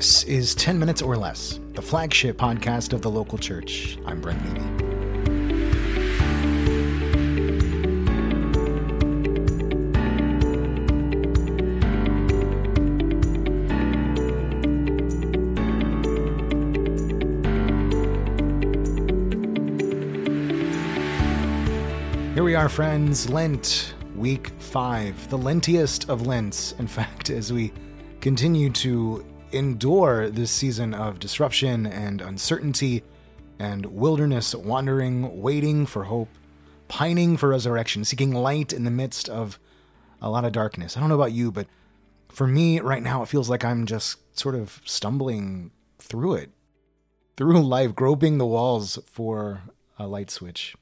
This is 10 Minutes or Less, the flagship podcast of the local church. I'm Brent Meany. Here we are, friends. Lent, week five, the lentiest of Lents. In fact, as we continue to endure this season of disruption and uncertainty and wilderness wandering, waiting for hope, pining for resurrection, seeking light in the midst of a lot of darkness. I don't know about you, but for me right now, it feels like I'm just sort of stumbling through it, through life, groping the walls for a light switch.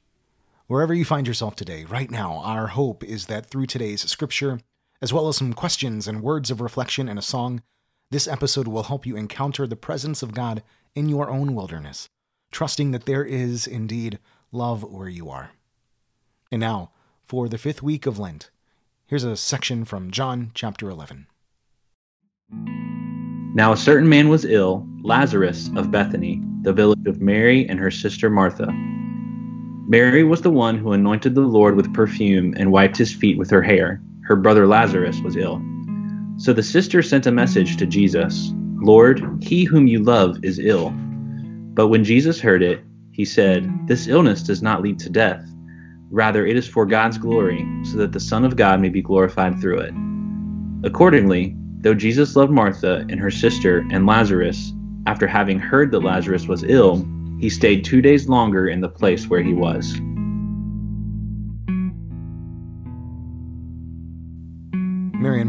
Wherever you find yourself today, right now, our hope is that through today's scripture, as well as some questions and words of reflection and a song, this episode will help you encounter the presence of God in your own wilderness, trusting that there is indeed love where you are. And now, for the fifth week of Lent, here's a section from John chapter 11. Now a certain man was ill, Lazarus of Bethany, the village of Mary and her sister Martha. Mary was the one who anointed the Lord with perfume and wiped his feet with her hair. Her brother Lazarus was ill. So the sister sent a message to Jesus Lord, he whom you love is ill. But when Jesus heard it, he said, This illness does not lead to death. Rather, it is for God's glory, so that the Son of God may be glorified through it. Accordingly, though Jesus loved Martha and her sister and Lazarus, after having heard that Lazarus was ill, he stayed two days longer in the place where he was.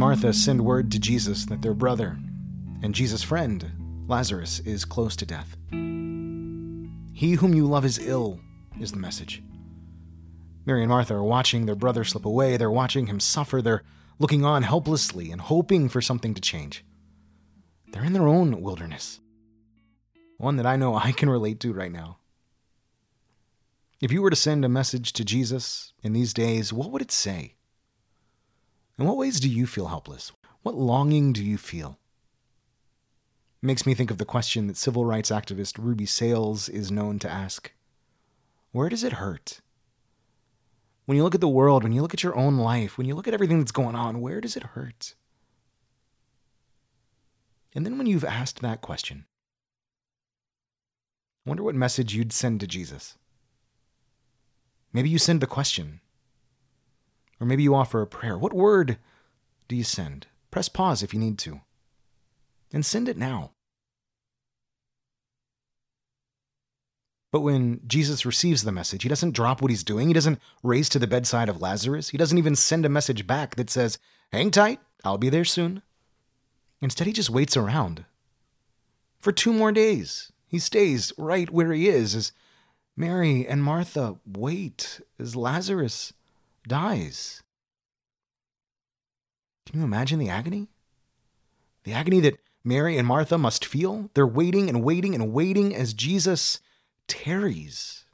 Martha send word to Jesus that their brother and Jesus' friend, Lazarus, is close to death. He whom you love is ill, is the message. Mary and Martha are watching their brother slip away. They're watching him suffer. They're looking on helplessly and hoping for something to change. They're in their own wilderness, one that I know I can relate to right now. If you were to send a message to Jesus in these days, what would it say? In what ways do you feel helpless? What longing do you feel? It makes me think of the question that civil rights activist Ruby Sales is known to ask Where does it hurt? When you look at the world, when you look at your own life, when you look at everything that's going on, where does it hurt? And then when you've asked that question, I wonder what message you'd send to Jesus. Maybe you send the question. Or maybe you offer a prayer. What word do you send? Press pause if you need to. And send it now. But when Jesus receives the message, he doesn't drop what he's doing. He doesn't race to the bedside of Lazarus. He doesn't even send a message back that says, Hang tight, I'll be there soon. Instead, he just waits around. For two more days, he stays right where he is as Mary and Martha wait as Lazarus dies. Can you imagine the agony? The agony that Mary and Martha must feel? They're waiting and waiting and waiting as Jesus tarries,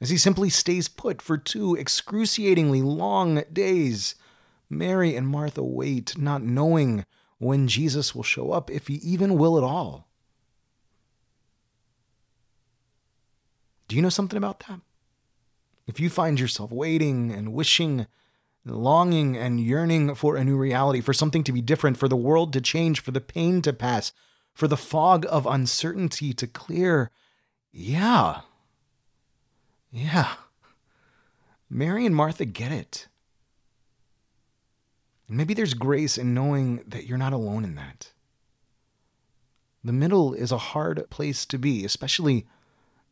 as he simply stays put for two excruciatingly long days. Mary and Martha wait, not knowing when Jesus will show up, if he even will at all. Do you know something about that? If you find yourself waiting and wishing, longing and yearning for a new reality, for something to be different, for the world to change, for the pain to pass, for the fog of uncertainty to clear, yeah. Yeah. Mary and Martha get it. And maybe there's grace in knowing that you're not alone in that. The middle is a hard place to be, especially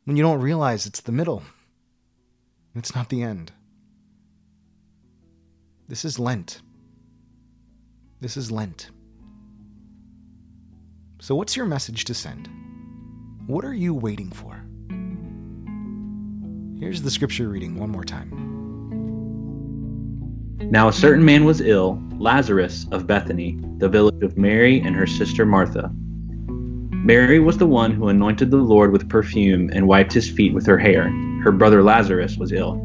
when you don't realize it's the middle. It's not the end. This is Lent. This is Lent. So, what's your message to send? What are you waiting for? Here's the scripture reading one more time. Now a certain man was ill, Lazarus of Bethany, the village of Mary and her sister Martha. Mary was the one who anointed the Lord with perfume and wiped his feet with her hair. Her brother Lazarus was ill.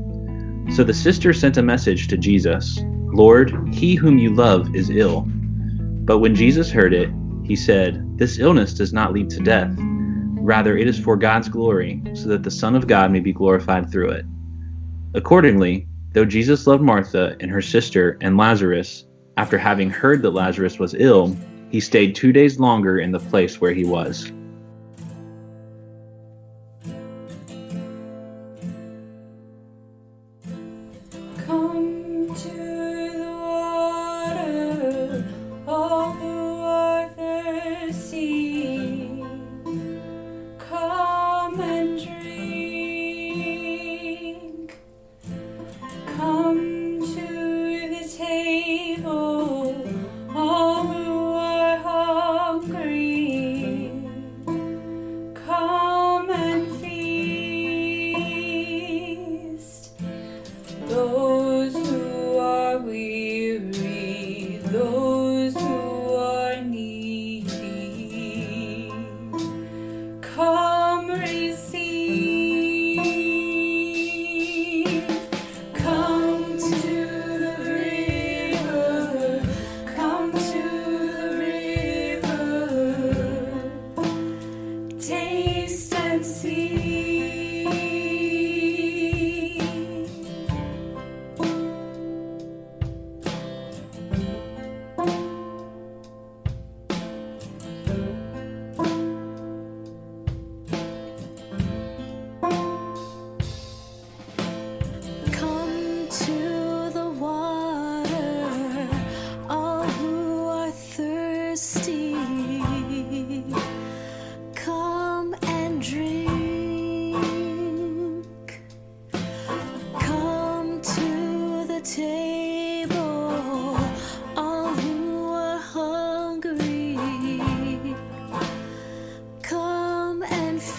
So the sister sent a message to Jesus Lord, he whom you love is ill. But when Jesus heard it, he said, This illness does not lead to death. Rather, it is for God's glory, so that the Son of God may be glorified through it. Accordingly, though Jesus loved Martha and her sister and Lazarus, after having heard that Lazarus was ill, he stayed two days longer in the place where he was.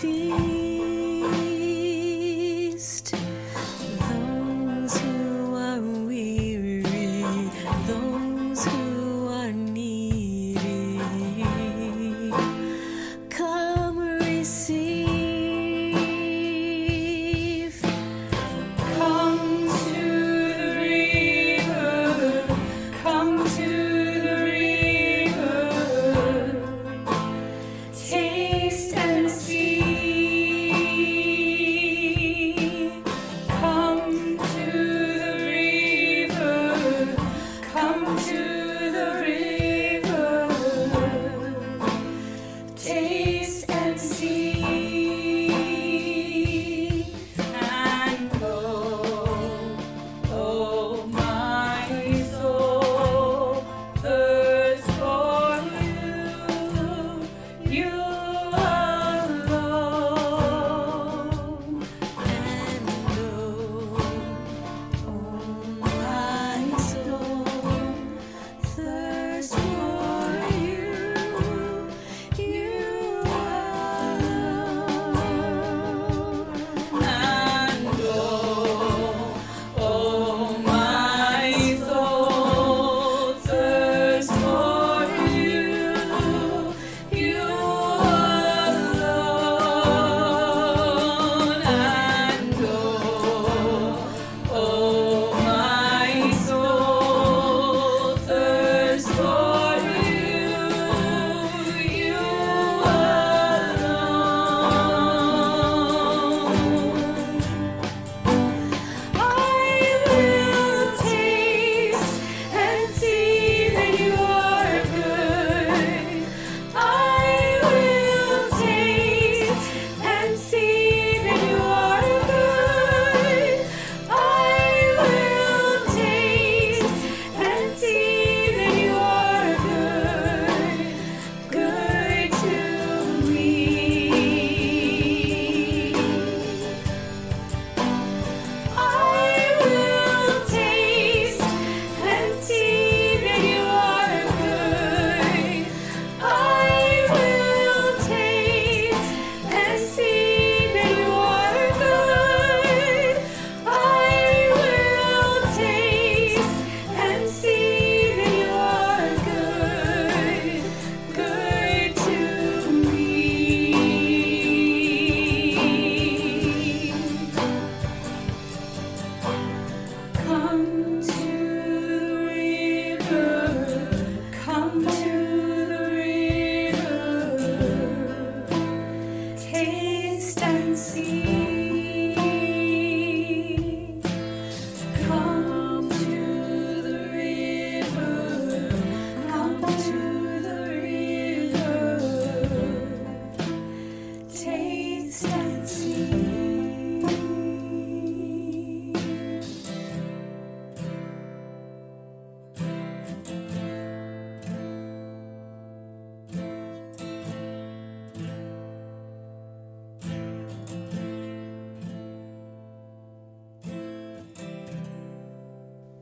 feel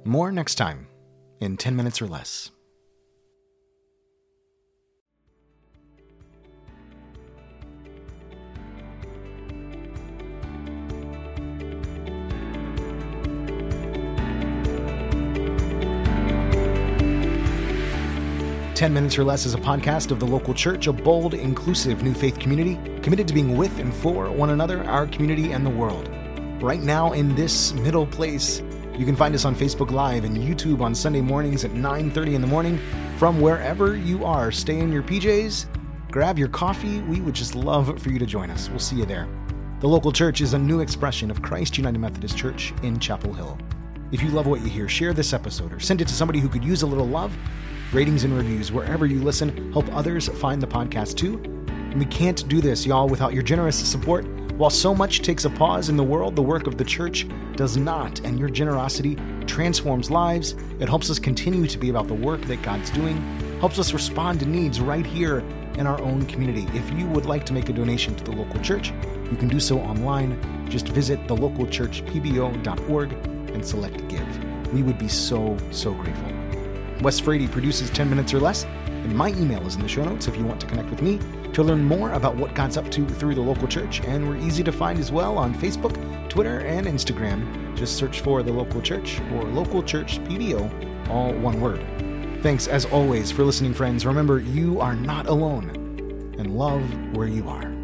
More next time in 10 minutes or less. Ten Minutes or Less is a podcast of the local church, a bold, inclusive new faith community committed to being with and for one another, our community, and the world. Right now, in this middle place, you can find us on Facebook Live and YouTube on Sunday mornings at 9:30 in the morning. From wherever you are, stay in your PJs, grab your coffee. We would just love for you to join us. We'll see you there. The local church is a new expression of Christ United Methodist Church in Chapel Hill. If you love what you hear, share this episode or send it to somebody who could use a little love. Ratings and reviews wherever you listen help others find the podcast too. And we can't do this, y'all, without your generous support. While so much takes a pause in the world, the work of the church does not, and your generosity transforms lives. It helps us continue to be about the work that God's doing, helps us respond to needs right here in our own community. If you would like to make a donation to the local church, you can do so online. Just visit thelocalchurchpbo.org and select Give. We would be so, so grateful. Wes Frady produces 10 Minutes or Less, and my email is in the show notes if you want to connect with me to learn more about what God's up to through the local church. And we're easy to find as well on Facebook, Twitter, and Instagram. Just search for the local church or local church PBO, all one word. Thanks as always for listening, friends. Remember, you are not alone, and love where you are.